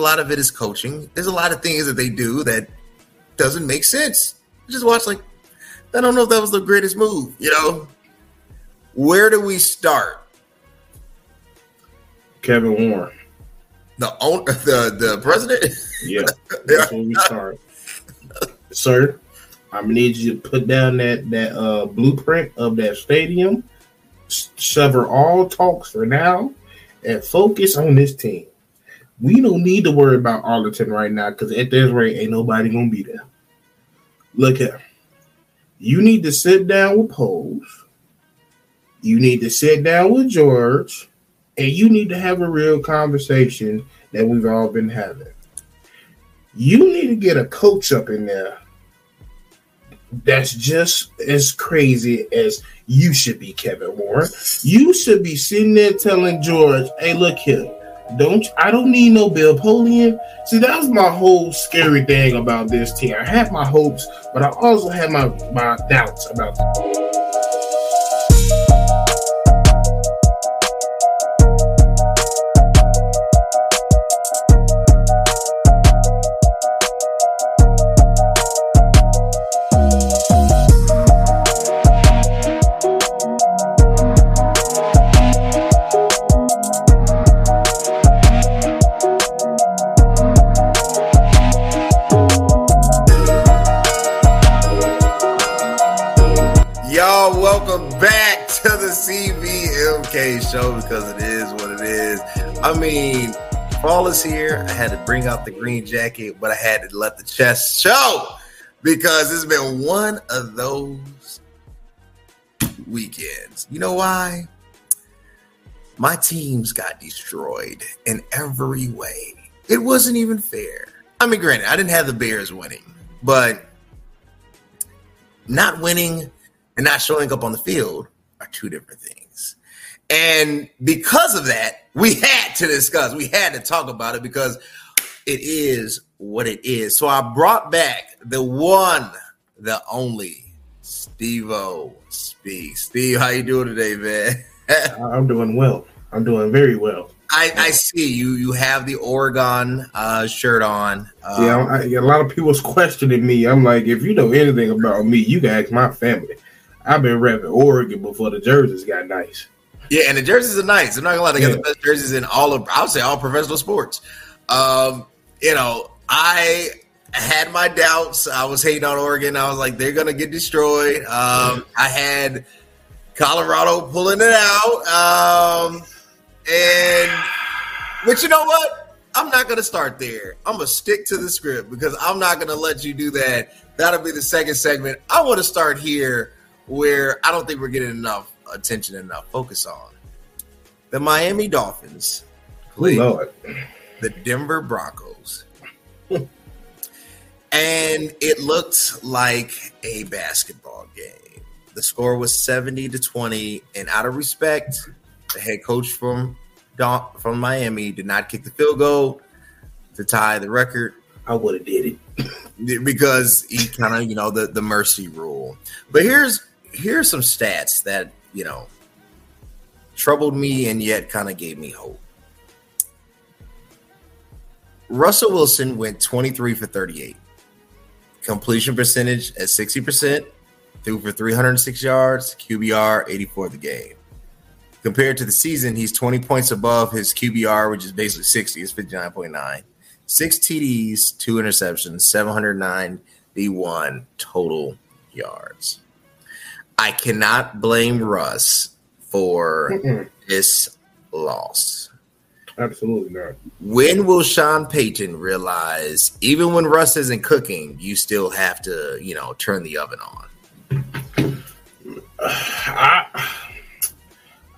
a lot of it is coaching. There's a lot of things that they do that doesn't make sense. just watch like I don't know if that was the greatest move, you know. Where do we start? Kevin Warren. The own the the president? Yeah. That's where we start. Sir, I'm gonna need you to put down that that uh, blueprint of that stadium, sever all talks for now, and focus on this team. We don't need to worry about Arlington right now because at this rate, ain't nobody gonna be there. Look here, you need to sit down with Poles. You need to sit down with George, and you need to have a real conversation that we've all been having. You need to get a coach up in there that's just as crazy as you should be, Kevin Warren. You should be sitting there telling George, "Hey, look here, don't I don't need no Bill Polian." See, that was my whole scary thing about this team. I had my hopes, but I also had my my doubts about. Them. Show because it is what it is. I mean, fall is here. I had to bring out the green jacket, but I had to let the chest show because it's been one of those weekends. You know why? My teams got destroyed in every way. It wasn't even fair. I mean, granted, I didn't have the Bears winning, but not winning and not showing up on the field are two different things. And because of that, we had to discuss, we had to talk about it because it is what it is. So I brought back the one, the only Steve O speak. Steve, how you doing today, man? I'm doing well. I'm doing very well. I, I see you. You have the Oregon uh, shirt on. Um, yeah, I, a lot of people's questioning me. I'm like, if you know anything about me, you can ask my family. I've been repping Oregon before the jerseys got nice. Yeah, and the jerseys are nice. I'm not gonna lie, they got the best jerseys in all of I would say all professional sports. Um, you know, I had my doubts. I was hating on Oregon. I was like, they're gonna get destroyed. Um, I had Colorado pulling it out. Um, and but you know what? I'm not gonna start there. I'm gonna stick to the script because I'm not gonna let you do that. That'll be the second segment. I want to start here where I don't think we're getting enough attention and not focus on. The Miami Dolphins Lord. the Denver Broncos. and it looked like a basketball game. The score was 70 to 20. And out of respect, the head coach from from Miami did not kick the field goal to tie the record. I would have did it because he kind of you know the the mercy rule. But here's here's some stats that you know, troubled me and yet kind of gave me hope. Russell Wilson went 23 for 38. Completion percentage at 60%, threw for 306 yards, QBR 84 the game. Compared to the season, he's 20 points above his QBR, which is basically 60, it's 59.9. Six TDs, two interceptions, 709 D1 total yards. I cannot blame Russ for Mm-mm. this loss. Absolutely not. When will Sean Payton realize, even when Russ isn't cooking, you still have to, you know, turn the oven on? I,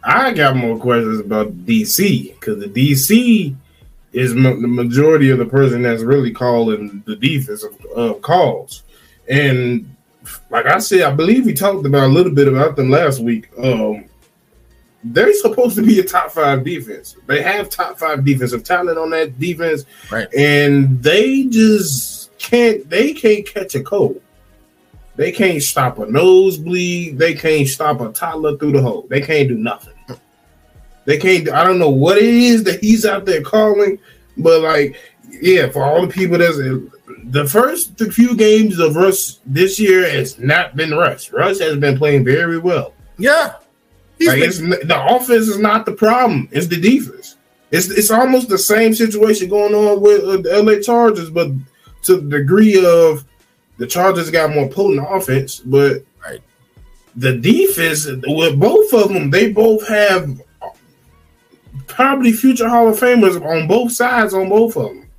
I got more questions about DC because the DC is the majority of the person that's really calling the defensive uh, calls, and like I said, I believe we talked about a little bit about them last week. Um, they're supposed to be a top five defense. They have top five defensive talent on that defense, right? And they just can't. They can't catch a cold. They can't stop a nosebleed. They can't stop a toddler through the hole. They can't do nothing. They can't. I don't know what it is that he's out there calling, but like yeah, for all the people that's the first few games of Russ this year has not been Russ. Russ has been playing very well. Yeah, like been- the offense is not the problem; it's the defense. It's it's almost the same situation going on with uh, the LA Chargers, but to the degree of the Chargers got more potent offense, but the defense with both of them, they both have probably future Hall of Famers on both sides on both of them.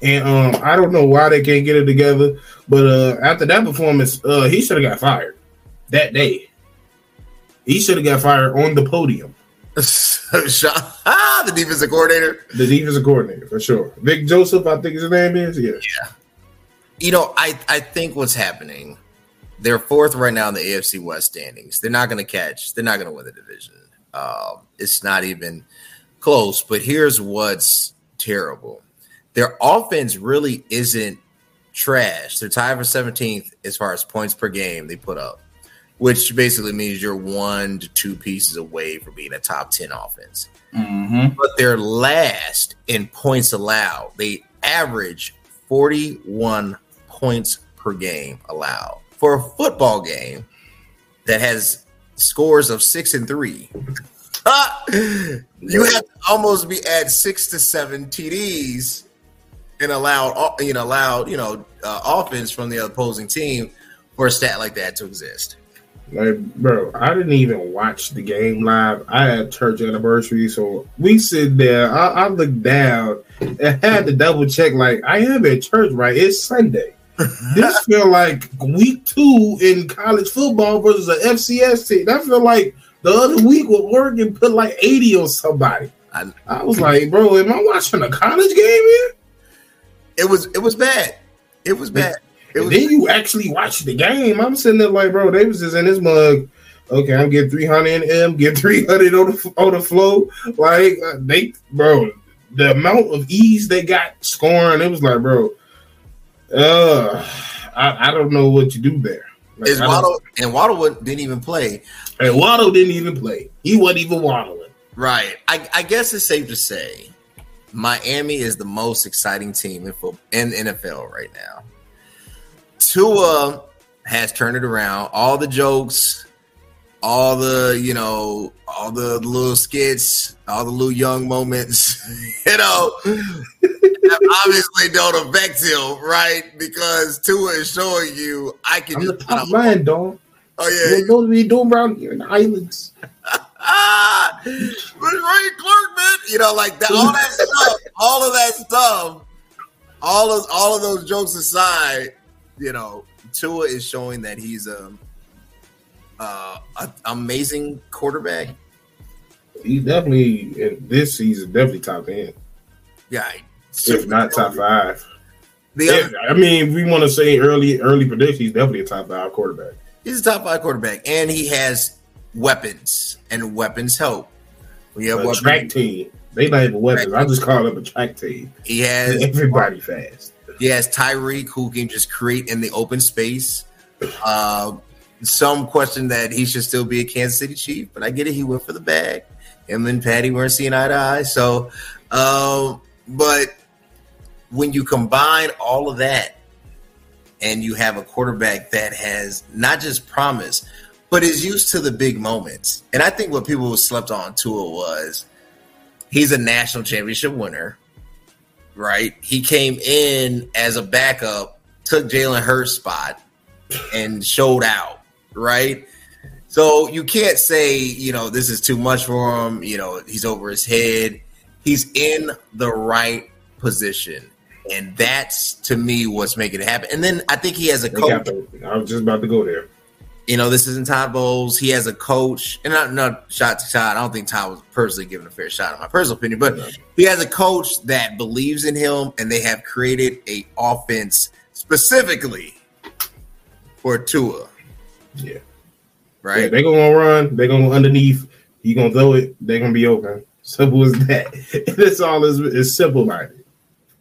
And um, I don't know why they can't get it together. But uh, after that performance, uh, he should have got fired that day. He should have got fired on the podium. ah, the defensive coordinator. The defensive coordinator for sure. Vic Joseph, I think his name is. Yeah. Yeah. You know, I I think what's happening. They're fourth right now in the AFC West standings. They're not going to catch. They're not going to win the division. Um, it's not even close. But here's what's terrible their offense really isn't trash. They're tied for 17th as far as points per game they put up, which basically means you're one to two pieces away from being a top 10 offense. Mm-hmm. But they're last in points allowed. They average 41 points per game allowed for a football game that has scores of six and three. you have to almost be at six to seven TDs and allowed you know allowed you know uh, offense from the opposing team for a stat like that to exist. Like, bro, I didn't even watch the game live. I had church anniversary, so we sit there. I, I looked down and had to double check. Like, I am at church, right? It's Sunday. this feel like week two in college football versus an FCS team. That feel like the other week with Oregon put like 80 on somebody. I, I was like, bro, am I watching a college game here? It was it was bad. It was bad. It was then you actually watch the game. I'm sitting there like, bro, they was just in this mug. Okay, I'm getting 300 in M, get 300 on the on the flow. Like uh, they, bro, the amount of ease they got scoring, it was like, bro, uh, I, I don't know what you do there. Like, Is Waddle and Waddle didn't even play. And Waddle didn't even play. He wasn't even waddling. Right. I, I guess it's safe to say Miami is the most exciting team in football, in NFL right now. Tua has turned it around. All the jokes, all the you know, all the little skits, all the little young moments, you know, obviously don't affect him, right? Because Tua is showing you I can I'm just the top man, dog. Oh yeah, you know what we doing around here in the islands. ah, Ray Clark, man. You know, like that, all that stuff, all of that stuff, all of all of those jokes aside, you know, Tua is showing that he's a, uh, a amazing quarterback. He's definitely in this season, definitely top end. Yeah, if not top five. The yeah, other, I mean, we want to say early early prediction, he's definitely a top five quarterback. He's a top five quarterback, and he has weapons, and weapons help. We have a track team. They not even weapons. I just call them a track team. He has everybody fast. He has Tyreek who can just create in the open space. Uh, some question that he should still be a Kansas City Chief, but I get it. He went for the bag. Him and Patty weren't seeing eye to eye. So, um, but when you combine all of that and you have a quarterback that has not just promise, but is used to the big moments. And I think what people slept on Tua was he's a national championship winner, right? He came in as a backup, took Jalen Hurts' spot, and showed out, right? So you can't say, you know, this is too much for him. You know, he's over his head. He's in the right position. And that's to me what's making it happen. And then I think he has a coach. I was just about to go there. You know, this isn't Todd Bowles. He has a coach, and not not shot to Todd. I don't think Todd was personally given a fair shot, in my personal opinion. But he has a coach that believes in him, and they have created a offense specifically for Tua. Yeah, right. Yeah, they're gonna run. They're gonna go underneath. He gonna throw it. They're gonna be open. Simple as that. That's all. Is is simple minded,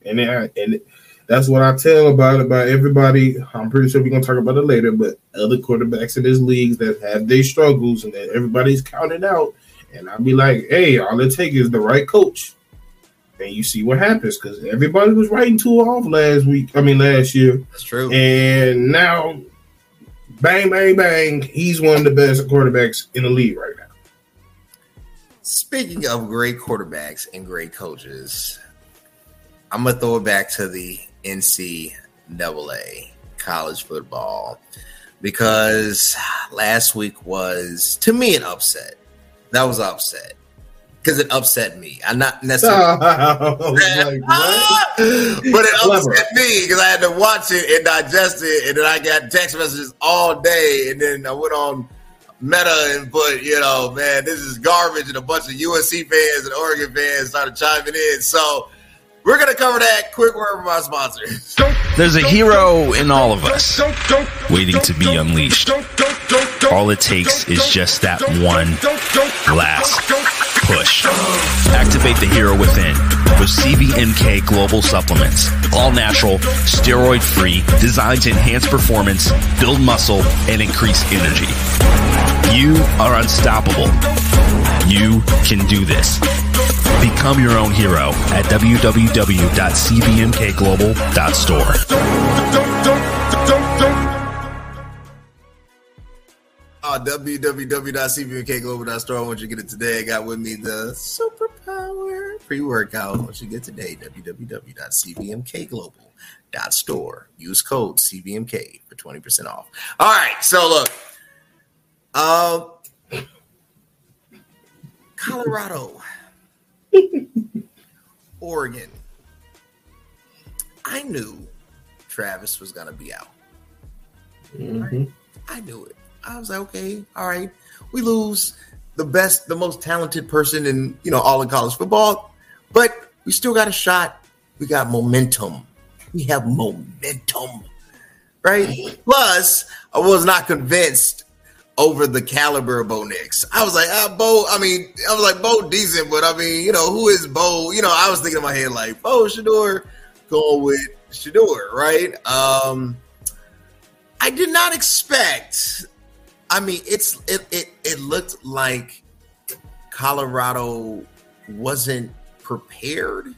and it, and that's what I tell about about everybody. I'm pretty sure we're gonna talk about it later, but other quarterbacks in this league that have their struggles and that everybody's counted out. And I'll be like, hey, all it takes is the right coach. and you see what happens because everybody was writing Tua off last week. I mean, last year. That's true. And now, bang, bang, bang, he's one of the best quarterbacks in the league right now. Speaking of great quarterbacks and great coaches, I'm gonna throw it back to the NCAA college football because last week was to me an upset. That was upset because it upset me. I'm not necessarily, oh, like, but it Clever. upset me because I had to watch it and digest it, and then I got text messages all day, and then I went on Meta and put, you know, man, this is garbage, and a bunch of USC fans and Oregon fans started chiming in. So we're going to cover that. Quick word from our sponsor. There's a hero in all of us waiting to be unleashed. All it takes is just that one last push. Activate the hero within with CVMK Global Supplements. All natural, steroid free, designed to enhance performance, build muscle, and increase energy. You are unstoppable. You can do this. Become your own hero at www.cvmkglobal.store. Uh, www.cvmkglobal.store. I want you to get it today. I got with me the superpower pre-workout. I want you to get today. www.cvmkglobal.store. Use code CVMK for 20% off. All right. So look. Um, Colorado Oregon. I knew Travis was going to be out. Mm-hmm. I knew it. I was like, okay, all right. We lose the best, the most talented person in you know all of college football, but we still got a shot. We got momentum. We have momentum, right? Plus, I was not convinced over the caliber of Bo Nix. I was like, ah, Bo. I mean, I was like, Bo decent, but I mean, you know, who is Bo? You know, I was thinking in my head like, Bo Shedeur going with Shedeur, right? Um, I did not expect. I mean, it's it it, it looked like Colorado wasn't prepared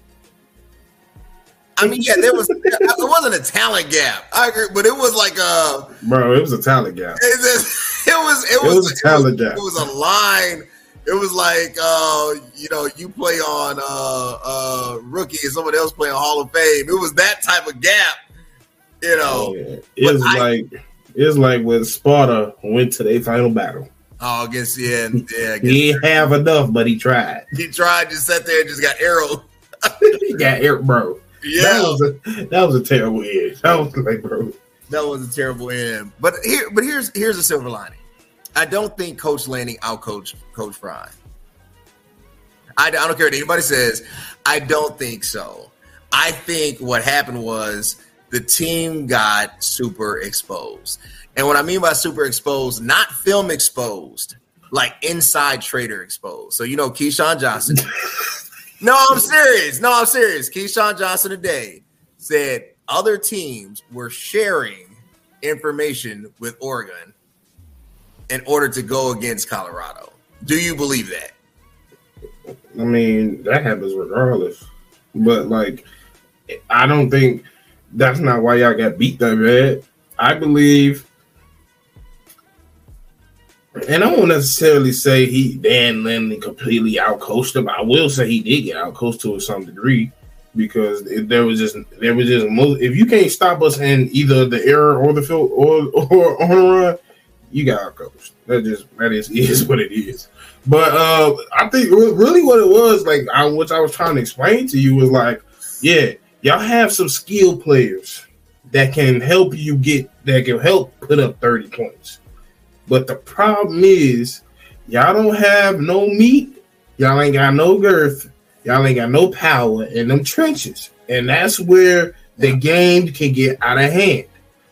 I mean, yeah, there was it wasn't a talent gap. I agree, but it was like a bro. It was a talent gap. It, it, it was it, it was, was, a talent it was, gap. It was a line. It was like uh, you know, you play on uh, uh, rookie and somebody else play on Hall of Fame. It was that type of gap. You know, yeah. it's like it's like when Sparta went to their final battle. Oh, I guess yeah, yeah. I guess he didn't have enough, but he tried. He tried, just sat there and just got arrowed. he got arrowed, bro. Yeah, that was a that was a terrible end. That was like, bro, that was a terrible end. But here, but here's here's a silver lining. I don't think Coach Lanning outcoached Coach Prime. I, I don't care what anybody says. I don't think so. I think what happened was the team got super exposed. And what I mean by super exposed, not film exposed, like inside trader exposed. So you know Keyshawn Johnson No, I'm serious. No, I'm serious. Keyshawn Johnson today said other teams were sharing information with Oregon in order to go against Colorado. Do you believe that? I mean, that happens regardless. But like, I don't think that's not why y'all got beat that bad. I believe and I won't necessarily say he Dan Lanning completely outcoached him. I will say he did get outcoached to some degree because there was just there was just most, if you can't stop us in either the error or the field or or on a run, you got outcoached. That just that is is what it is. But uh I think really what it was like, I, which I was trying to explain to you was like, yeah, y'all have some skilled players that can help you get that can help put up thirty points but the problem is, y'all don't have no meat. Y'all ain't got no girth. Y'all ain't got no power in them trenches. And that's where the game can get out of hand.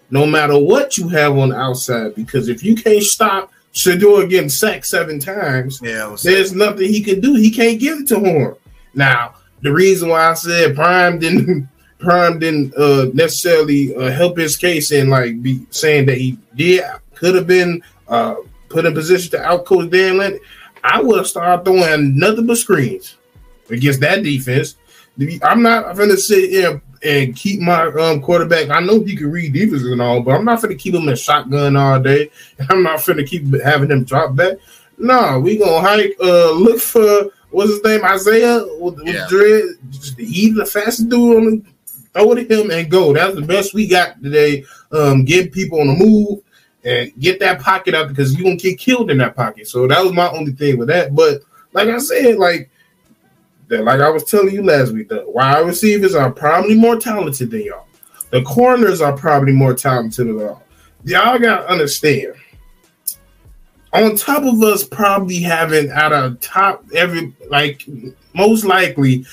No matter what you have on the outside, because if you can't stop Shedeur getting sacked seven times, yeah, there's nothing he can do. He can't give it to Horn. Now, the reason why I said Prime didn't Prime didn't uh, necessarily uh, help his case and like be saying that he did could have been uh, put in position to outcoach Dan Lanning, I would have started throwing nothing but screens against that defense I'm not going to sit here and keep my um, quarterback. I know he can read defense and all, but I'm not going to keep him in shotgun all day. I'm not going to keep having him drop back. No, we gonna hike. Uh, look for what's his name, Isaiah with, with yeah. Dread. Eat the fastest dude on the throw it at him and go. That's the best we got today. Um, get people on the move and get that pocket out because you gonna get killed in that pocket. So that was my only thing with that. But like I said, like that, like I was telling you last week, the wide receivers are probably more talented than y'all. The corners are probably more talented than y'all. Y'all gotta understand. On top of us probably having out of top every like most likely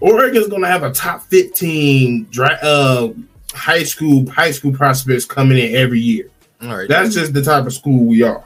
Oregon's gonna have a top 15 uh, high school high school prospects coming in every year. All right. That's just the type of school we are.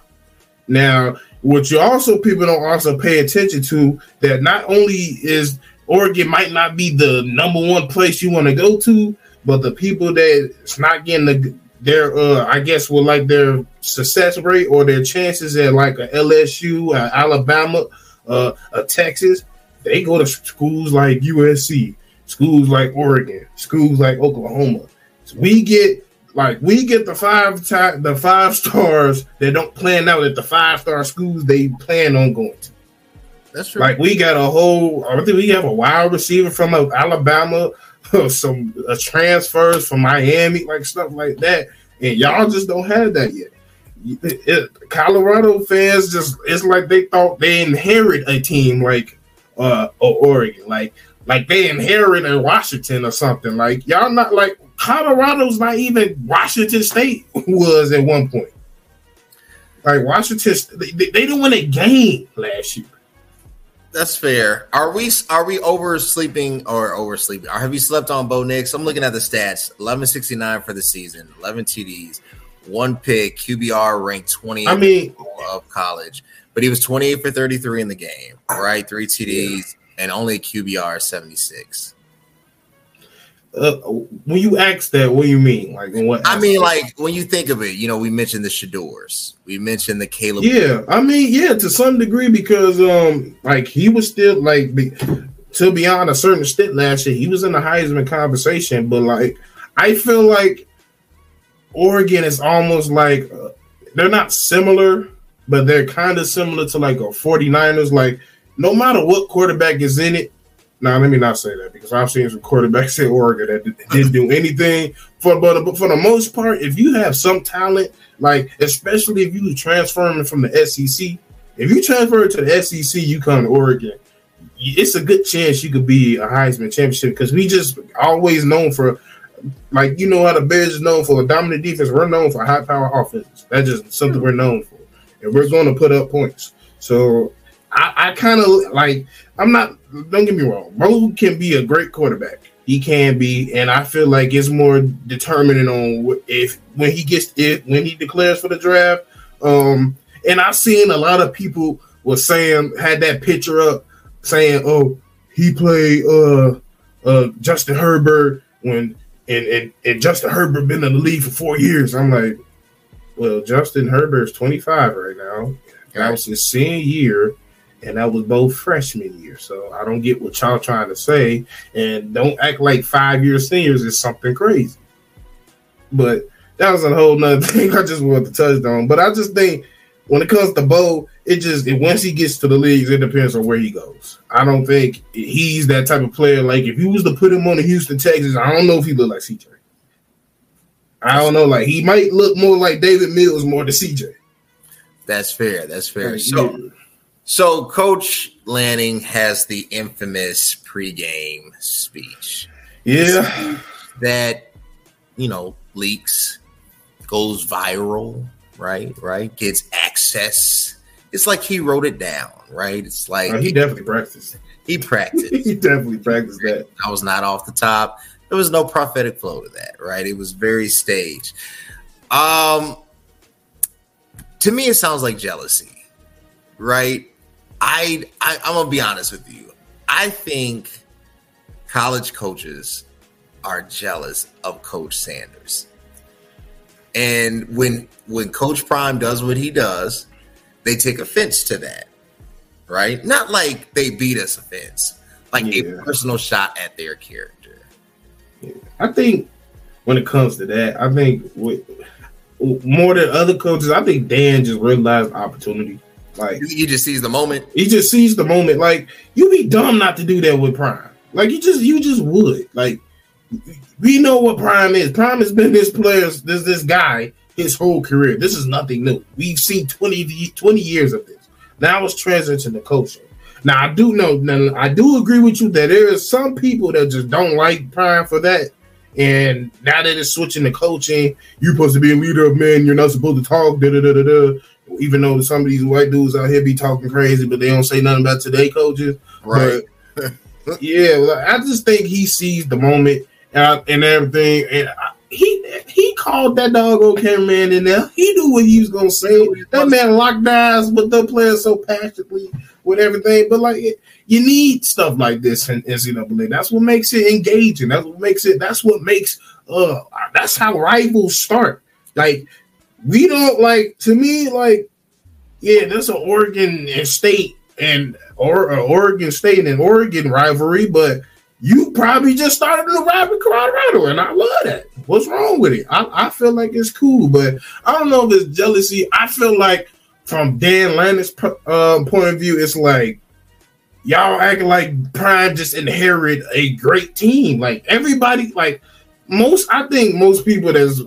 Now, what you also people don't also pay attention to that not only is Oregon might not be the number one place you want to go to, but the people that it's not getting the their uh I guess with like their success rate or their chances at like a LSU, a Alabama, uh, a Texas, they go to schools like USC, schools like Oregon, schools like Oklahoma. So we get like we get the five time the five stars that don't plan out at the five star schools they plan on going to. That's true. Like we got a whole, I think we have a wide receiver from Alabama, some uh, transfers from Miami, like stuff like that, and y'all just don't have that yet. It, it, Colorado fans just it's like they thought they inherit a team like uh Oregon, like like they inherited Washington or something. Like y'all not like Colorado's not even Washington State was at one point. Like Washington, they, they didn't win a game last year. That's fair. Are we are we oversleeping or oversleeping? Or have you slept on Bo Nix? I'm looking at the stats. 1169 for the season, 11 TDs, one pick, QBR ranked 20 I mean of college. But he was 28 for 33 in the game, right? Three TDs yeah. and only QBR 76 uh, when you ask that, what do you mean? Like, what? I mean, like when you think of it, you know, we mentioned the Shedeurs, we mentioned the Caleb. Yeah, I mean, yeah, to some degree because, um, like he was still like, be, to beyond a certain extent last year, he was in the Heisman conversation, but like, I feel like Oregon is almost like uh, they're not similar, but they're kind of similar to like a 49ers. Like, no matter what quarterback is in it, now, let me not say that because I've seen some quarterbacks in Oregon that didn't do anything. For but for the most part, if you have some talent, like especially if you transferring from the SEC, if you transfer to the SEC, you come to Oregon. It's a good chance you could be a Heisman championship because we just always known for, like you know how the Bears is known for a dominant defense. We're known for high power offense. That's just something hmm. we're known for, and we're going to put up points. So I, I kind of like. I'm not. Don't get me wrong. Bo can be a great quarterback. He can be, and I feel like it's more determining on if when he gets it when he declares for the draft. Um, and I've seen a lot of people was saying had that picture up saying, "Oh, he played uh uh Justin Herbert when and and, and Justin Herbert been in the league for four years." I'm like, well, Justin Herbert's 25 right now. That was his senior year and that was both freshman year. So I don't get what y'all trying to say, and don't act like five year seniors is something crazy. But that was a whole nother thing I just wanted to touch on. But I just think when it comes to Bo, it just it, once he gets to the leagues, it depends on where he goes. I don't think he's that type of player. Like if you was to put him on the Houston Texans, I don't know if he look like CJ. I don't know. Like he might look more like Davis Mills more than CJ. That's fair. That's fair. So. So, Coach Lanning has the infamous pregame speech. Yeah. That, you know, leaks, goes viral, right? Right? Gets access. It's like he wrote it down, right? It's like oh, he definitely practiced. He practiced. he definitely practiced that. I was not off the top. There was no prophetic flow to that, right? It was very staged. Um, to me, it sounds like jealousy, right? I, I I'm gonna be honest with you. I think college coaches are jealous of Coach Sanders. And when when Coach Prime does what he does, they take offense to that. Right? Not like they beat us offense, like yeah. a personal shot at their character. Yeah. I think when it comes to that, I think with, more than other coaches, I think Dan just realized opportunity. Like he just sees the moment. He just sees the moment. Like you'd be dumb not to do that with Prime. Like you just you just would. Like we know what Prime is. Prime has been this player, this this guy his whole career. This is nothing new. We've seen 20, 20 years of this. Now it's transition to coaching. Now I do know. Now I do agree with you that there is some people that just don't like Prime for that. And now that it's switching to coaching, you're supposed to be a leader of men. You're not supposed to talk. Da da da da da. Even though some of these white dudes out here be talking crazy, but they don't say nothing about today coaches. Right. But, yeah, I just think he sees the moment and, and everything. And I, he he called that dog cameraman in there. He knew what he was gonna say. That man locked eyes with the players so passionately with everything. But like you need stuff like this in NCAA. That's what makes it engaging. That's what makes it. That's what makes. Uh, that's how rivals start. Like we don't like. To me, like yeah, that's an Oregon State and or Oregon State and Oregon rivalry, but you probably just started a rivalry Colorado, and I love that. What's wrong with it? I, I feel like it's cool, but I don't know if it's jealousy. I feel like from Dan Lanning's uh, point of view, it's like y'all acting like Prime just inherit a great team. Like everybody, like most, I think most people that's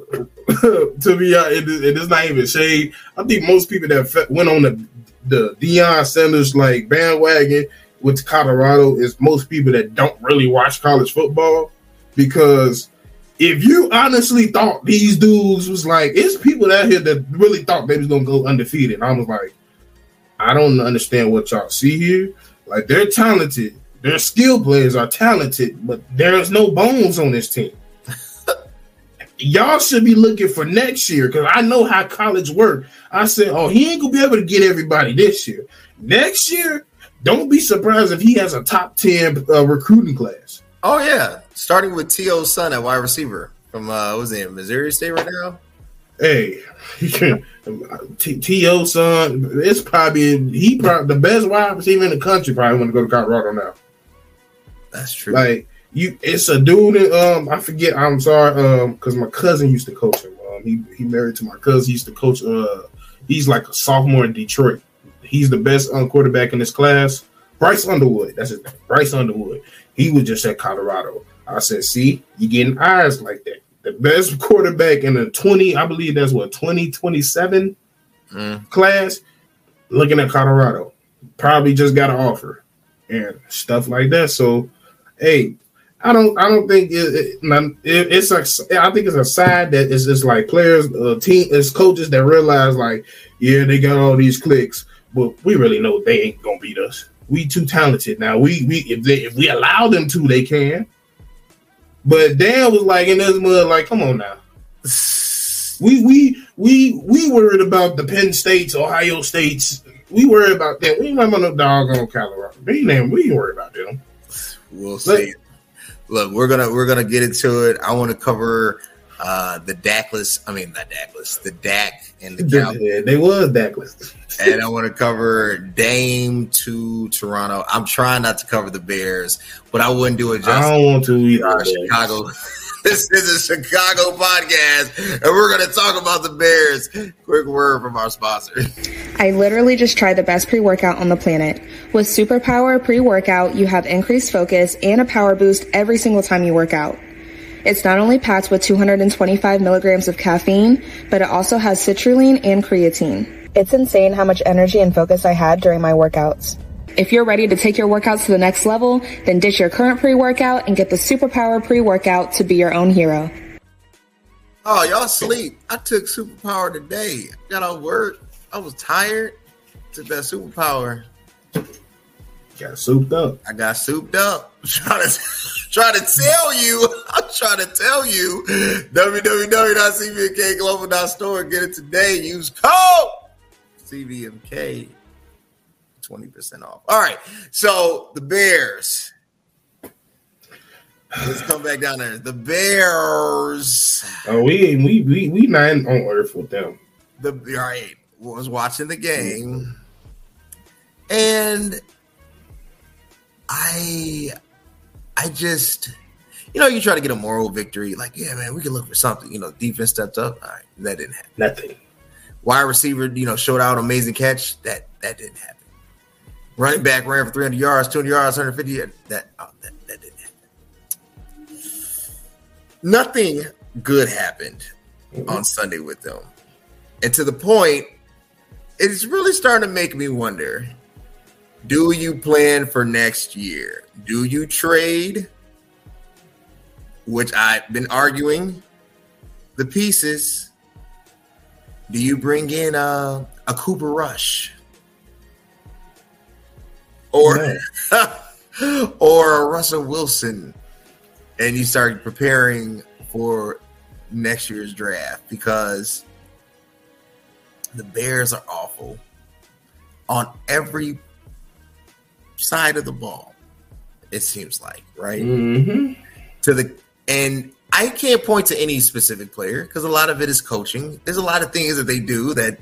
to be uh, it, it is not even shade. I think most people that went on the the Deion Sanders like bandwagon with Colorado is most people that don't really watch college football because if you honestly thought these dudes was like, it's people out here that really thought they was gonna go undefeated. I was like, I don't understand what y'all see here. Like they're talented, their skill players are talented, but there's no bones on this team. Y'all should be looking for next year because I know how college work. I said, oh, he ain't gonna be able to get everybody this year. Next year, don't be surprised if he has a top ten uh, recruiting class. Oh yeah, starting with T.O.'s son at wide receiver from uh, was it Missouri State right now? Hey, T.O. son, it's probably he probably the best wide receiver in the country. Probably want to go to Colorado now. That's true. Like you, it's a dude. um, I forget. I'm sorry. Um, because my cousin used to coach him. Um, he he married to my cousin. He used to coach. Uh, he's like a sophomore in Detroit. He's the best um, quarterback in his class. Bryce Underwood. That's his name. Bryce Underwood. He was just at Colorado. I said, see, you getting eyes like that. The best quarterback in the 20, I believe that's what, 2027 mm. class, looking at Colorado. Probably just got an offer and stuff like that. So, hey, I don't, I don't think it, it, it, it's like I think it's a side that is just like players, uh, team, it's coaches that realize like, yeah, they got all these clicks, but we really know they ain't gonna beat us we too talented now. We we if they if we allow them to, they can. But Dan was like in this mud, like, come on now. We we we we worried about the Penn States, Ohio States. We worried about that. We ain't about no doggone Colorado. We ain't we ain't worried about them. We'll see. Look, we're gonna we're gonna get into it. I want to cover uh the Dakless. I mean not Dakless, the Dak and the Cowboys. Yeah, they was Dakless and I want to cover Dame to Toronto. I'm trying not to cover the Bears, but I wouldn't do it just. I don't want to either. Chicago. This is a Chicago podcast, and we're going to talk about the Bears. Quick word from our sponsor. I literally just tried the best pre workout on the planet. With Superpower pre workout, you have increased focus and a power boost every single time you work out. It's not only packed with 225 milligrams of caffeine, but it also has citrulline and creatine. It's insane how much energy and focus I had during my workouts. If you're ready to take your workouts to the next level, then ditch your current pre-workout and get the Superpower pre-workout to be your own hero. Oh, y'all sleep. I took Superpower today. Got off work. I was tired. Took that Superpower. Got souped up. I got souped up. I'm trying to try to tell you. I'm trying to tell you. www.cvmkglobal.store. Get it today. Use code CVMK, 20% off. All right. So the Bears. Let's come back down there. The Bears. Oh, we we we we nine on earth with them. The all right. Was watching the game, and I I just you know, you try to get a moral victory, like, yeah, man, we can look for something. You know, defense stepped up. All right, that didn't happen. Nothing. Wide receiver, you know, showed out amazing catch. That that didn't happen. Running back ran for 300 yards, 200 yards, 150. That oh, that, that didn't happen. Nothing good happened mm-hmm. on Sunday with them, and to the point, it's really starting to make me wonder: Do you plan for next year? Do you trade? which I've been arguing the pieces. Do you bring in a, a Cooper Rush? Or or Russell Wilson and you start preparing for next year's draft because the Bears are awful on every side of the ball. It seems like, right? Mm-hmm. To the and I can't point to any specific player because a lot of it is coaching. There's a lot of things that they do that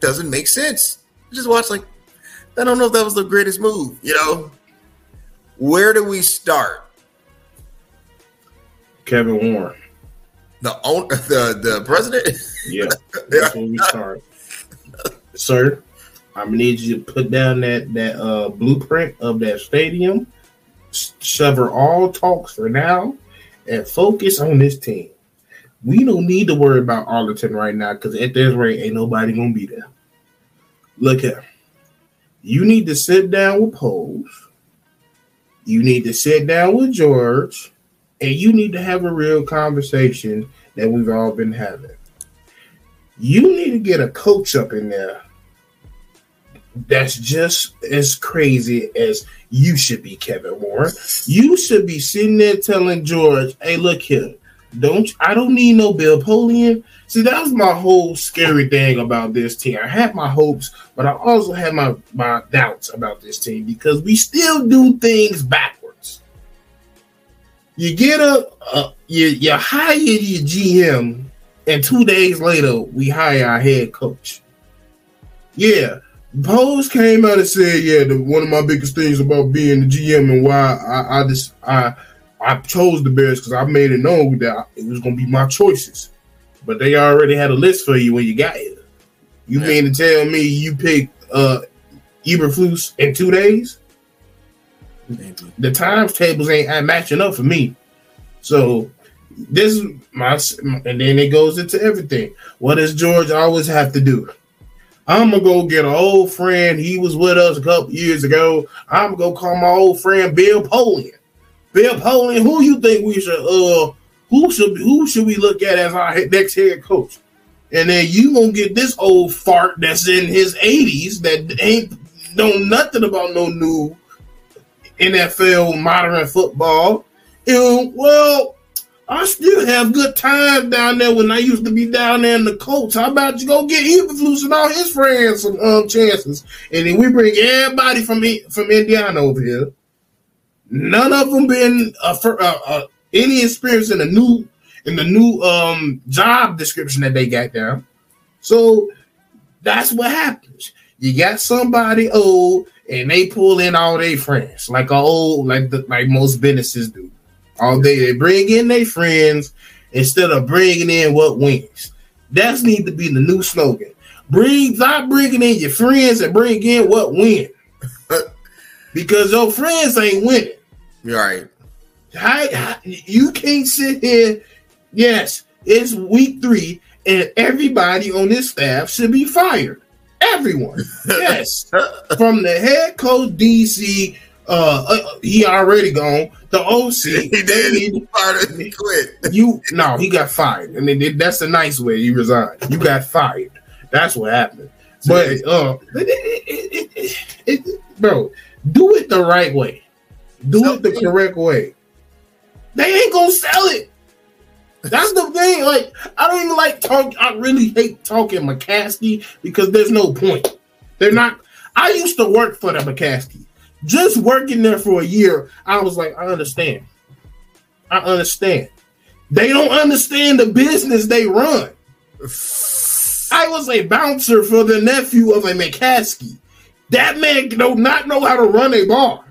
doesn't make sense. just watch like I don't know if that was the greatest move, you know. Where do we start? Kevin Warren. The own the the president? Yeah. That's where we start. Sir, I'm gonna need you to put down that that uh, blueprint of that stadium. Sever all talks for now and focus on this team. We don't need to worry about Arlington right now because at this rate, ain't nobody gonna be there. Look here. You need to sit down with Poles. You need to sit down with George, and you need to have a real conversation that we've all been having. You need to get a coach up in there that's just as crazy as you should be, Kevin Warren. You should be sitting there telling George, "Hey, look here, don't I don't need no Bill Polian." See, that was my whole scary thing about this team. I had my hopes, but I also had my my doubts about this team because we still do things backwards. You get a, a you you hire your GM, and two days later we hire our head coach. Yeah, Poles came out and said, "Yeah, the, one of my biggest things about being the GM and why I, I just I I chose the Bears because I made it known that it was going to be my choices, but they already had a list for you when you got here. You yeah. mean to tell me you picked uh Eberflus in two days? Maybe. The times tables ain't matching up for me. So this is my and then it goes into everything. What does George always have to do? I'm gonna go get an old friend. He was with us a couple years ago. I'm gonna call my old friend Bill Polian. Bill Polian, who you think we should uh who should who should we look at as our next head coach? And then you gonna get this old fart that's in his 80s that ain't know nothing about no new NFL modern football. And well, I still have good times down there when I used to be down there in the Colts. How about you go get Eberflus and all his friends some um, chances, and then we bring everybody from from Indiana over here. None of them been uh, for, uh, uh, any experience in the new in the new um, job description that they got there. So that's what happens. You got somebody old, and they pull in all their friends, like old like the, like most businesses do. All day they bring in their friends instead of bringing in what wins. That's need to be the new slogan. Bring stop bringing in your friends and bring in what win. because your friends ain't winning. Right. I, you can't sit here. Yes, it's week three, and everybody on this staff should be fired. Everyone. Yes. From the head coach, DC, uh, uh, he already gone. The OC, he did. He, fired. He quit. You no, he got fired. I mean, that's the nice way. You resigned. You got fired. That's what happened. But uh, it, it, bro, do it the right way. Do it the correct way. They ain't gonna sell it. That's the thing. Like, I don't even like talk. I really hate talking McCaskey because there's no point. They're not. I used to work for the McCaskey. Just working there for a year, I was like, I understand. I understand. They don't understand the business they run. I was a bouncer for the nephew of a McCaskey. That man do not know how to run a bar.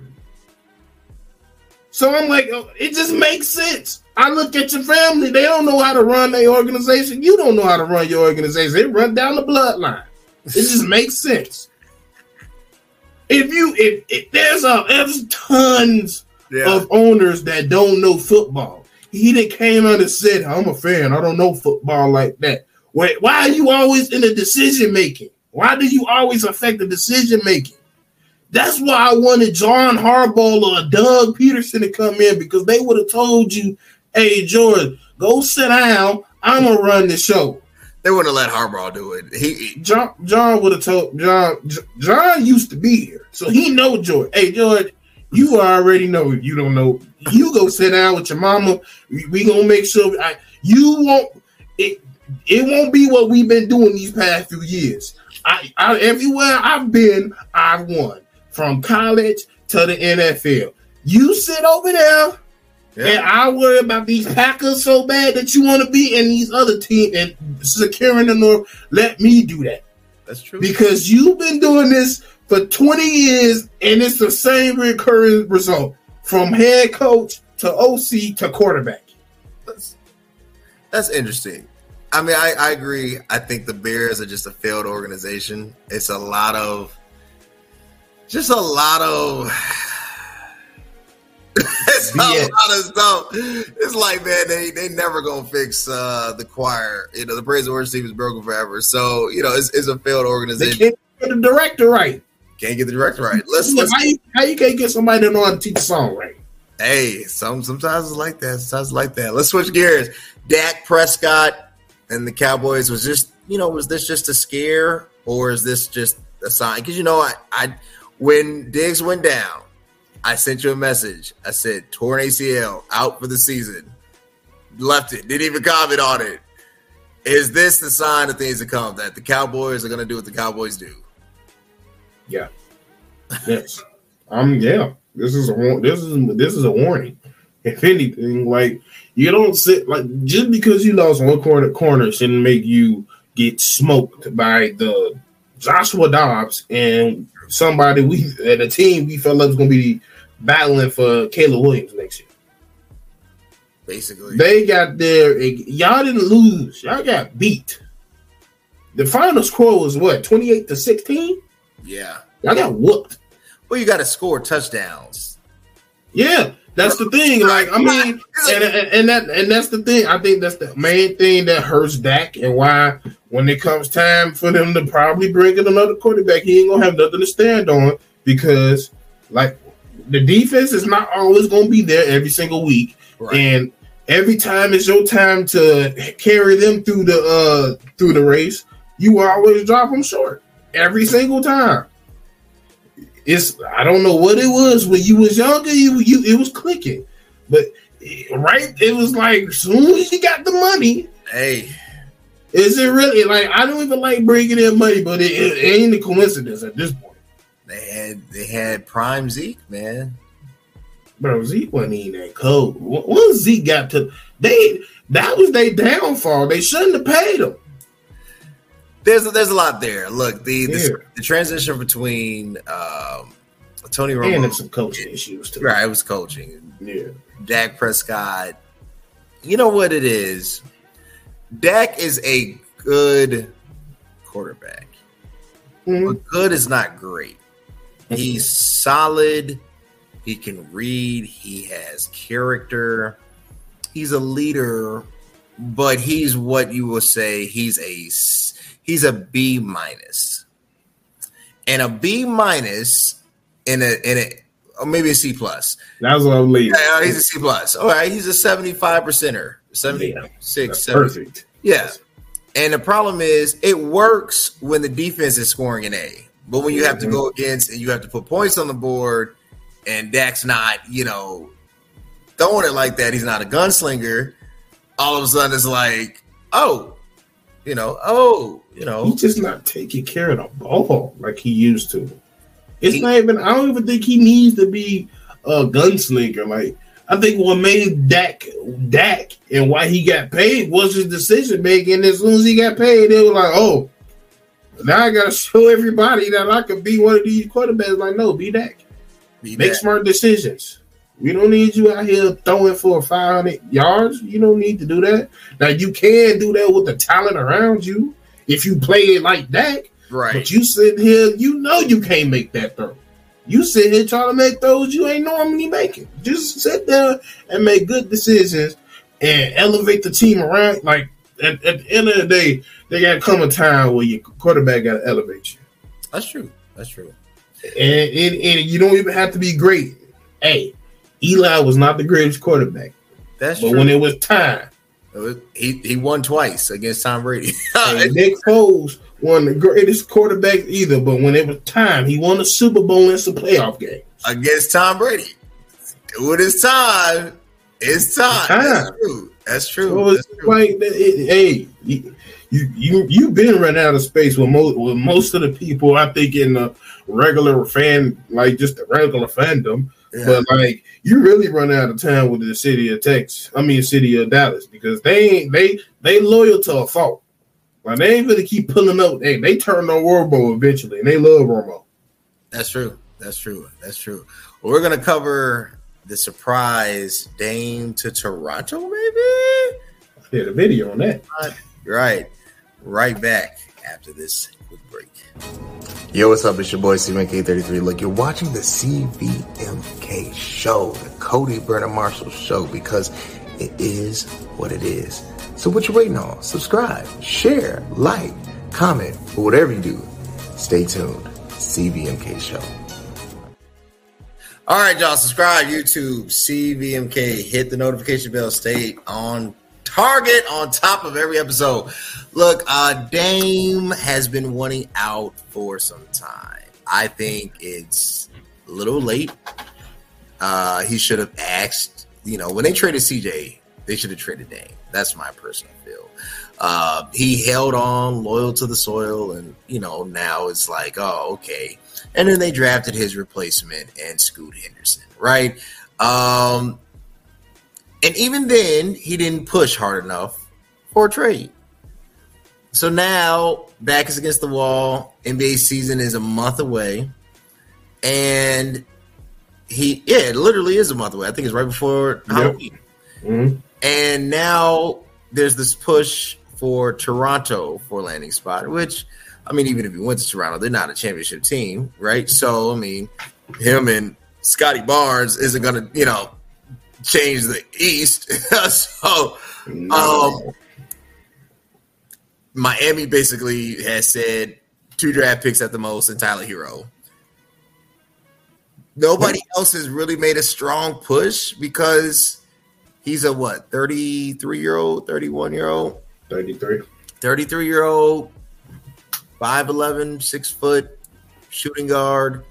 So I'm like, oh, it just makes sense. I look at your family; they don't know how to run their organization. You don't know how to run your organization. They run down the bloodline. It just makes sense. If you if, if there's a there's tons yeah. of owners that don't know football. He that came out and said, "I'm a fan. I don't know football like that." Wait, why are you always in the decision making? Why do you always affect the decision making? That's why I wanted John Harbaugh or Doug Pederson to come in because they would have told you, "Hey, George, go sit down. I'm gonna run the show." They wouldn't have let Harbaugh do it. He John John would have told John John used to be here, so he know George. Hey, George, you already know. You don't know. You go sit down with your mama. We, we gonna make sure I, you won't. It it won't be what we've been doing these past few years. I, I everywhere I've been, I've won from college to the NFL. You sit over there, yeah. and I worry about these Packers so bad that you want to be in these other teams and securing the North. Let me do that. That's true. Because you've been doing this for 20 years, and it's the same recurring result from head coach to OC to quarterback. That's, that's interesting. I mean, I, I agree. I think the Bears are just a failed organization. It's a lot of, just a lot of. it's a lot of stuff. It's like man, they they never gonna fix uh, the choir. You know, the praise and worship team is broken forever. So you know, it's, it's a failed organization. They can't get the director right. Can't get the director right. Let's, let's how, you, how you can't get somebody to know how to teach a song right? Hey, some sometimes it's like that. Sometimes it's like that. Let's switch gears. Dak Prescott and the Cowboys was just you know was this just a scare or is this just a sign? Because you know I I when Diggs went down, I sent you a message. I said torn ACL out for the season. Left it. Didn't even comment on it. Is this the sign of things to come that the Cowboys are going to do what the Cowboys do? Yeah. Yes. um. Yeah. This is a this is this is a warning. If anything, like you don't sit like just because you lost one corner corner shouldn't make you get smoked by the Joshua Dobbs and somebody we at a team we felt like was going to be battling for Caleb Williams next year. Basically, they got there. Y'all didn't lose. Y'all got beat. The final score was what twenty eight to sixteen. Yeah. Y'all got whooped. Well, you got to score touchdowns. Yeah, that's the thing. Like, I mean, and, and that and that's the thing. I think that's the main thing that hurts Dak, and why when it comes time for them to probably bring in another quarterback, he ain't gonna have nothing to stand on because, like, the defense is not always gonna be there every single week, right. and every time it's your time to carry them through the uh through the race, you always drop them short every single time. It's I don't know what it was when you was younger. You, you it was clicking, but right, it was like soon as you got the money, hey. Is it really like I don't even like bringing in money, but it, it ain't a coincidence at this point. They had they had prime Zeke, man. Bro, Zeke wasn't even that cold. Once Zeke got to they that was their downfall. They shouldn't have paid him there's a, there's a lot there. Look, the the, the transition between um, Tony Romo and some coaching issues too. Right, it was coaching. Yeah, Dak Prescott. You know what it is? Dak is a good quarterback, mm-hmm. but good is not great. He's solid. He can read. He has character. He's a leader, but he's what you will say he's a he's a B minus, and a B minus in a in a or maybe a C plus. That's what I'm leaving. Yeah, he's a C plus. All right, he's a seventy five percenter, seventy six, perfect. Yeah, and the problem is it works when the defense is scoring an A, but when you have to mm-hmm. go against and you have to put points on the board, and Dak's not, you know, throwing it like that. He's not a gunslinger. All of a sudden, it's like, oh, you know, oh, you know, he's just not taking care of the ball like he used to. It's he, not even. I don't even think he needs to be a gunslinger. Like I think what made Dak Dak and why he got paid was his decision making. As soon as he got paid, they were like, "Oh, now I got to show everybody that I could be one of these quarterbacks." Like, no, be Dak. Be Make Dak. smart decisions. We don't need you out here throwing for 500 yards. You don't need to do that. Now you can do that with the talent around you if you play it like that. Right. But you sit here, you know you can't make that throw. You sit here trying to make those you ain't normally making. Just sit there and make good decisions and elevate the team around. Like at, at the end of the day, they got to come a time where your quarterback got to elevate you. That's true. That's true. And, and, and you don't even have to be great. Hey, Eli was not the greatest quarterback. That's but true. when it was time, It was- he he won twice against Tom Brady. and Nick Foles won the greatest quarterback either. But when it was time, he won the Super Bowl and some playoff game. against Tom Brady. When it's time, it's time. That's Time. true. That's true. So That's true. like, it- hey, you you you you've been running out of space with most with most of the people. I think in the regular fan, like just the regular fandom. Yeah. But like you really run out of time with the city of Texas. I mean, city of Dallas because they ain't they they loyal to a fault. Like they ain't gonna keep pulling up. Hey, they turn on Romo eventually, and they love Romo. That's true. That's true. That's true. Well, we're gonna cover the surprise Dame to Toronto, maybe. I Did a video on that. Right. Right back after this quick break. Yo, what's up? It's your boy CVMK33. Look, you're watching the CVMK show, the Cody Brenner Marshall show, because it is what it is. So what you waiting on? Subscribe, share, like, comment, or whatever you do. Stay tuned. CVMK show. All right, y'all. Subscribe, YouTube, CVMK. Hit the notification bell. Stay on target on top of every episode. Look, uh, Dame has been wanting out for some time. I think it's a little late. Uh, he should have asked, you know, when they traded CJ, they should have traded Dame. That's my personal feel. Uh, he held on, loyal to the soil, and you know now it's like, oh, okay. And then they drafted his replacement and Scoot Henderson, right? Um, and even then, he didn't push hard enough for a trade. So now, back is against the wall. NBA season is a month away, and he, yeah, it literally is a month away. I think it's right before Halloween. Mhm. And now there's this push for Toronto for landing spot, which I mean, even if he went to Toronto, they're not a championship team, right? So I mean, him and Scottie Barnes isn't gonna, you know, change the East. so um Miami basically has said two draft picks at the most and Tyler Herro. Nobody else has really made a strong push because he's a what 33 year old 31 year old 33. 33 year old 5'11 6 foot shooting guard.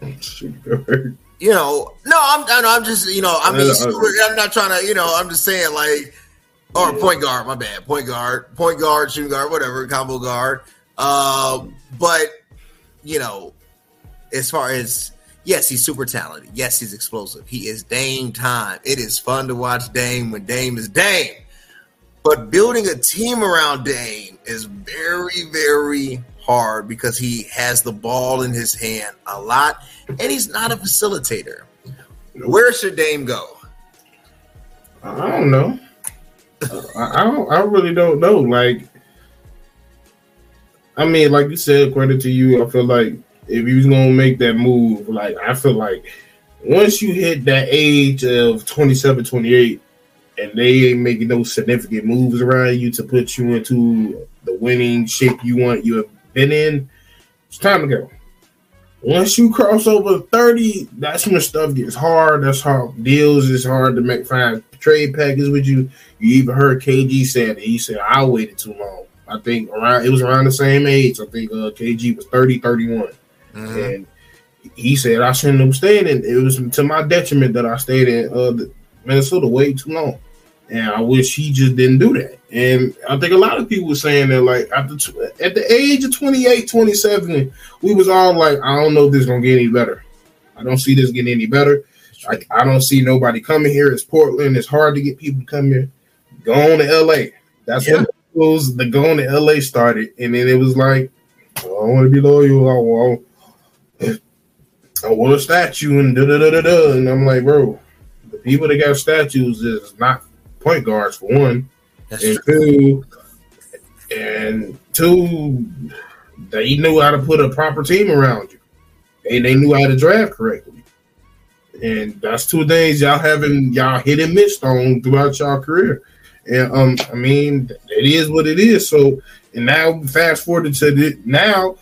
You know no i'm I know, i'm just you know i mean I know. super- i'm not trying to you know i'm just saying like or point guard my bad point guard point guard shooting guard whatever combo guard. Uh, but you know as far as yes he's super talented yes he's explosive he is dame time it is fun to watch dame when dame is dame but building a team around Dame is very, very hard because he has the ball in his hand a lot and he's not a facilitator. Where should Dame go? I don't know. I, don't. I really don't know. Like, I mean, like you said, credit to you. I feel like if you was gonna make that move, like I feel like once you hit that age of 27, 28, and they ain't making no significant moves around you to put you into the winning shape you want you have been in, it's time to go. Once you cross over 30, that's when stuff gets hard. That's how deals is hard to make find trade packages with you. You even heard KG said it. He said, I waited too long. I think around it was around the same age. I think uh, KG was 30, 31. Mhm. And he said I shouldn't have stayed in. It was to my detriment that I stayed in uh, Minnesota way too long. And I wish he just didn't do that. And I think a lot of people were saying that, like, at the, at the age of 28, 27, we was all like, I don't know if this is going to get any better. I don't see this getting any better. Like, I don't see nobody coming here. It's Portland. It's hard to get people to come here. Go on to LA. That's Yeah. when it was the going to LA started. And then it was like, I want to be loyal. I want, I want a statue and da da da da da. And I'm like, bro, the people that got statues is not point guards for one, That's and true. two, and two, they knew how to put a proper team around you, and they knew how to draft correctly. And that's two things y'all haven't y'all hit and missed on throughout y'all career. And um, I mean, it is what it is. So, and now fast forward to the, now,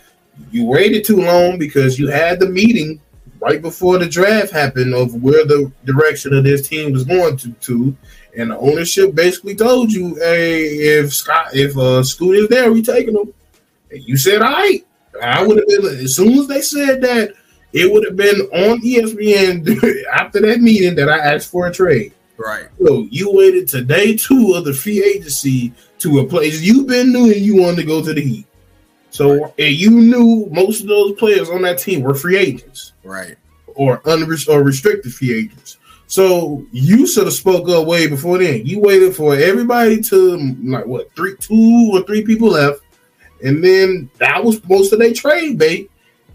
you waited too long because you had the meeting right before the draft happened of where the direction of this team was going to, to and the ownership basically told you, hey, if Scott, if uh, Scoot is there, we taking him. And you said, all right. I would have been as soon as they said that, it would have been on ESPN after that meeting that I asked for a trade. Right. So you waited to day two of the free agency to a place you've been knew you wanted to go to the Heat. So and you knew most of those players on that team were free agents Right. or unre- or restricted free agents. So you should have spoke up way before then. You waited for everybody to like what three, two or three people left, and then that was most of their trade bait.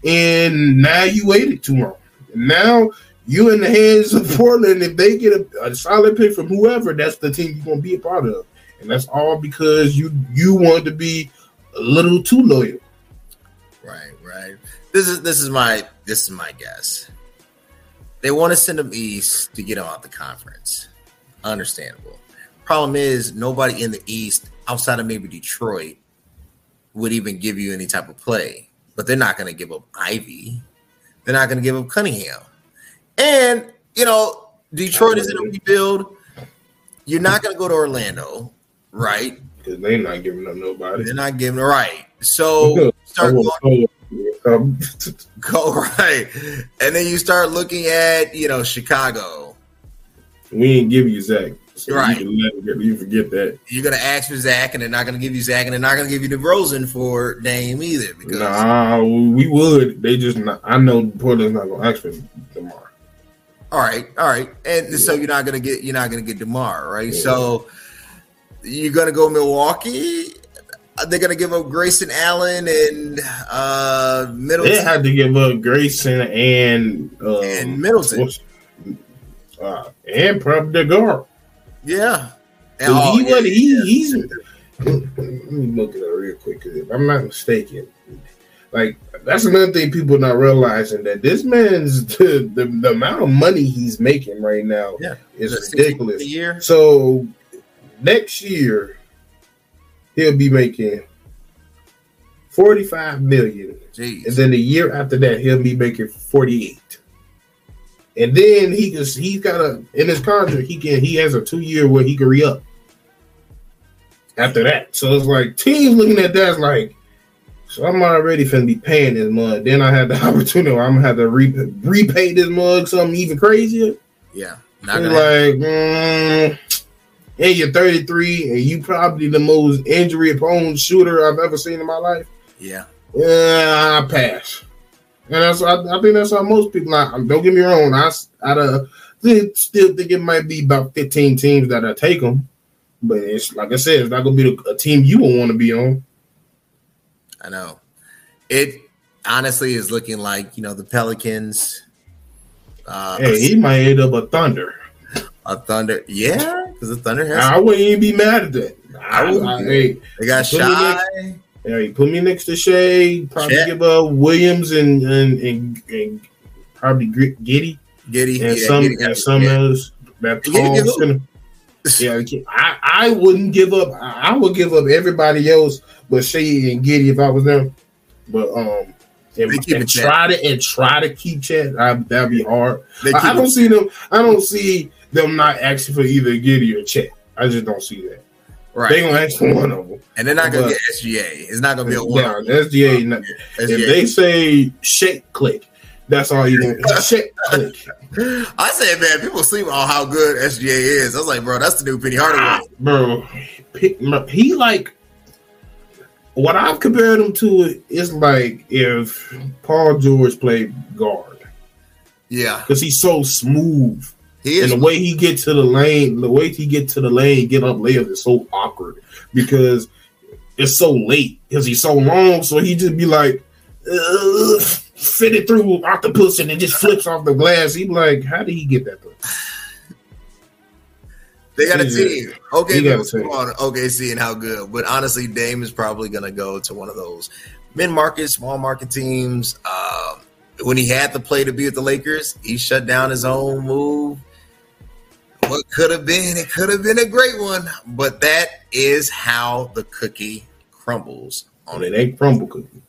And now you waited too long. Now you in the hands of Portland. If they get a, a solid pick from whoever, that's the team you're gonna be a part of, and that's all because you you wanted to be a little too loyal. Right, right. This is this is my this is my guess. They want to send them east to get them out the conference. Understandable. Problem is, nobody in the East outside of maybe Detroit would even give you any type of play. But they're not going to give up Ivey. They're not going to give up Cunningham. And you know, Detroit is in a rebuild. You're not going to go to Orlando, right? Because they're not giving up nobody. They're not giving right. So start going Um, go right, and then you start looking at you know Chicago. we ain't give you Zach. So Right. You, him you forget that. You're gonna ask for Zach, and they're not gonna give you Zach, and they're not gonna give you DeRozan for Dame either. Because Nah, we would. They just not. I know Portland's not gonna ask for Demar. all right, all right, and so you're not gonna get you're not gonna get Demar, right? Yeah. So you're gonna go Milwaukee. They're gonna give up Grayson Allen and uh They had to give up Grayson and um, And Middleton. Uh, and probably the guard. yeah, So Oh, he yeah, was he, yeah. he's. Let me look it up real quick. if I'm not mistaken, like that's another thing people not realizing that this man's the, the, the amount of money he's making right now Yeah. is Is it 60 ridiculous. year. So next year he'll be making forty five million, Jeez. and then the year after that he'll be making forty eight. And then he just he's got a in his contract he can he has a two year where he can re up. After that, so it's like teams looking at that it's like, so I'm already finna be paying this mug. Then I had the opportunity where I'm gonna have to re- repay this mug something even crazier. yeah, not like, mm, and you're 33, and you probably the most injury prone shooter I've ever seen in my life. yeah. Yeah, I pass. And that's I, I think that's how most people. Like, don't get me wrong. I I uh, think- still think it might be about 15 teams that I take them, but it's like I said, it's not gonna be a, a team you will want to be on. I know. It honestly is looking like you know the Pelicans, uh, Hey, he might end up a Thunder. A Thunder. Yeah, because the Thunder has I wouldn't even be mad at that. I, I, be. hey, they got Put me shy. Hey, put me next to Shai. Probably give up Williams and and, and, and probably Giddey Giddey and yeah, some Giddey and some yeah. others. That Giddey tall give Yeah, I I, I wouldn't give up. I, I would give up everybody else but Shai and Giddey if I was them. But um, and, and try to and try to keep Chet. I, that'd be hard. I, I don't see them. I don't see them not asking for either Giddey or Chet. I just don't see that. right, They gonna ask for one of them. and they're not gonna but- get SGA. It's not gonna be a one. Yeah, SGA. If SGA. they say shake click, that's all you need. shake click. I said, man, people sleep on how good SGA is. I was like, bro, that's the new Penny Ah, Hardaway. bro, he- he like what I've compared him to is like if Paul George played guard Yeah, because he's so smooth he is. and the way he get to the lane, the way he get to the lane, get up layup is so awkward because it's so late because he's so long. So he just be like. Fit it through octopus and it just flips off the glass. He like, how did he get that? Thing? They got a team. Okay, on OKC and how good. But honestly, Dame is probably going to go to one of those mid market, small market teams. Uh, when he had to play to be with the Lakers, he shut down his own move. What could have been? It could have been a great one, but that is how the cookie crumbles. On it ain't crumble cookie.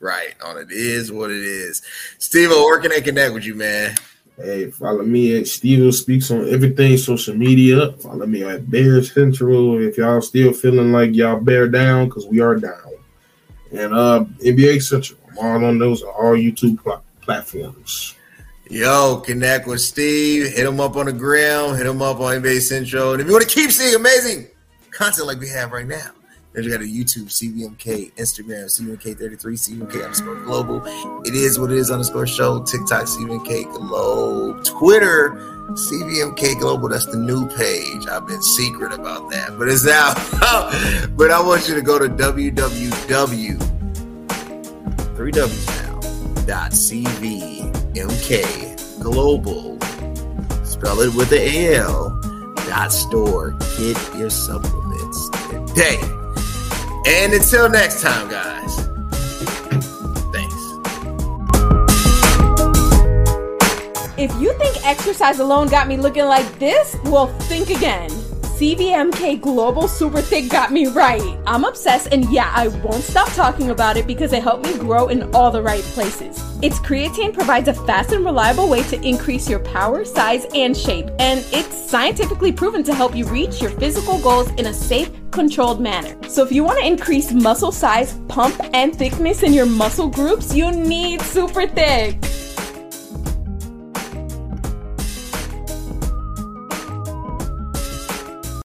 Right. On it is what it is. Steve, where can I connect with you, man? Hey, follow me at Steven Speaks on everything social media. Follow me at Bear Central if y'all still feeling like y'all bear down because we are down. And uh NBA Central. I'm all on those all YouTube pl- platforms. Yo, connect with Steve. Hit him up on the gram. Hit him up on NBA Central. And if you want to keep seeing amazing content like we have right now, then you got a YouTube, CVMK, Instagram, CVMK33, CVMK underscore global. It is what it is underscore show. TikTok, CVMK Globe. Twitter, CVMK Global. That's the new page. I've been secret about that, but it's out. but I want you to go to www. Three W's now. Dot CVMK Global. Spell it with the L. Dot store. Get your supplements today. And until next time, guys. Thanks. If you think exercise alone got me looking like this, well, think again. CVMK Global Super Thick got me right. I'm obsessed, and yeah, I won't stop talking about it because it helped me grow in all the right places. Its creatine provides a fast and reliable way to increase your power, size, and shape, and it's scientifically proven to help you reach your physical goals in a safe, controlled manner. So if you want to increase muscle size, pump, and thickness in your muscle groups, you need Super Thick.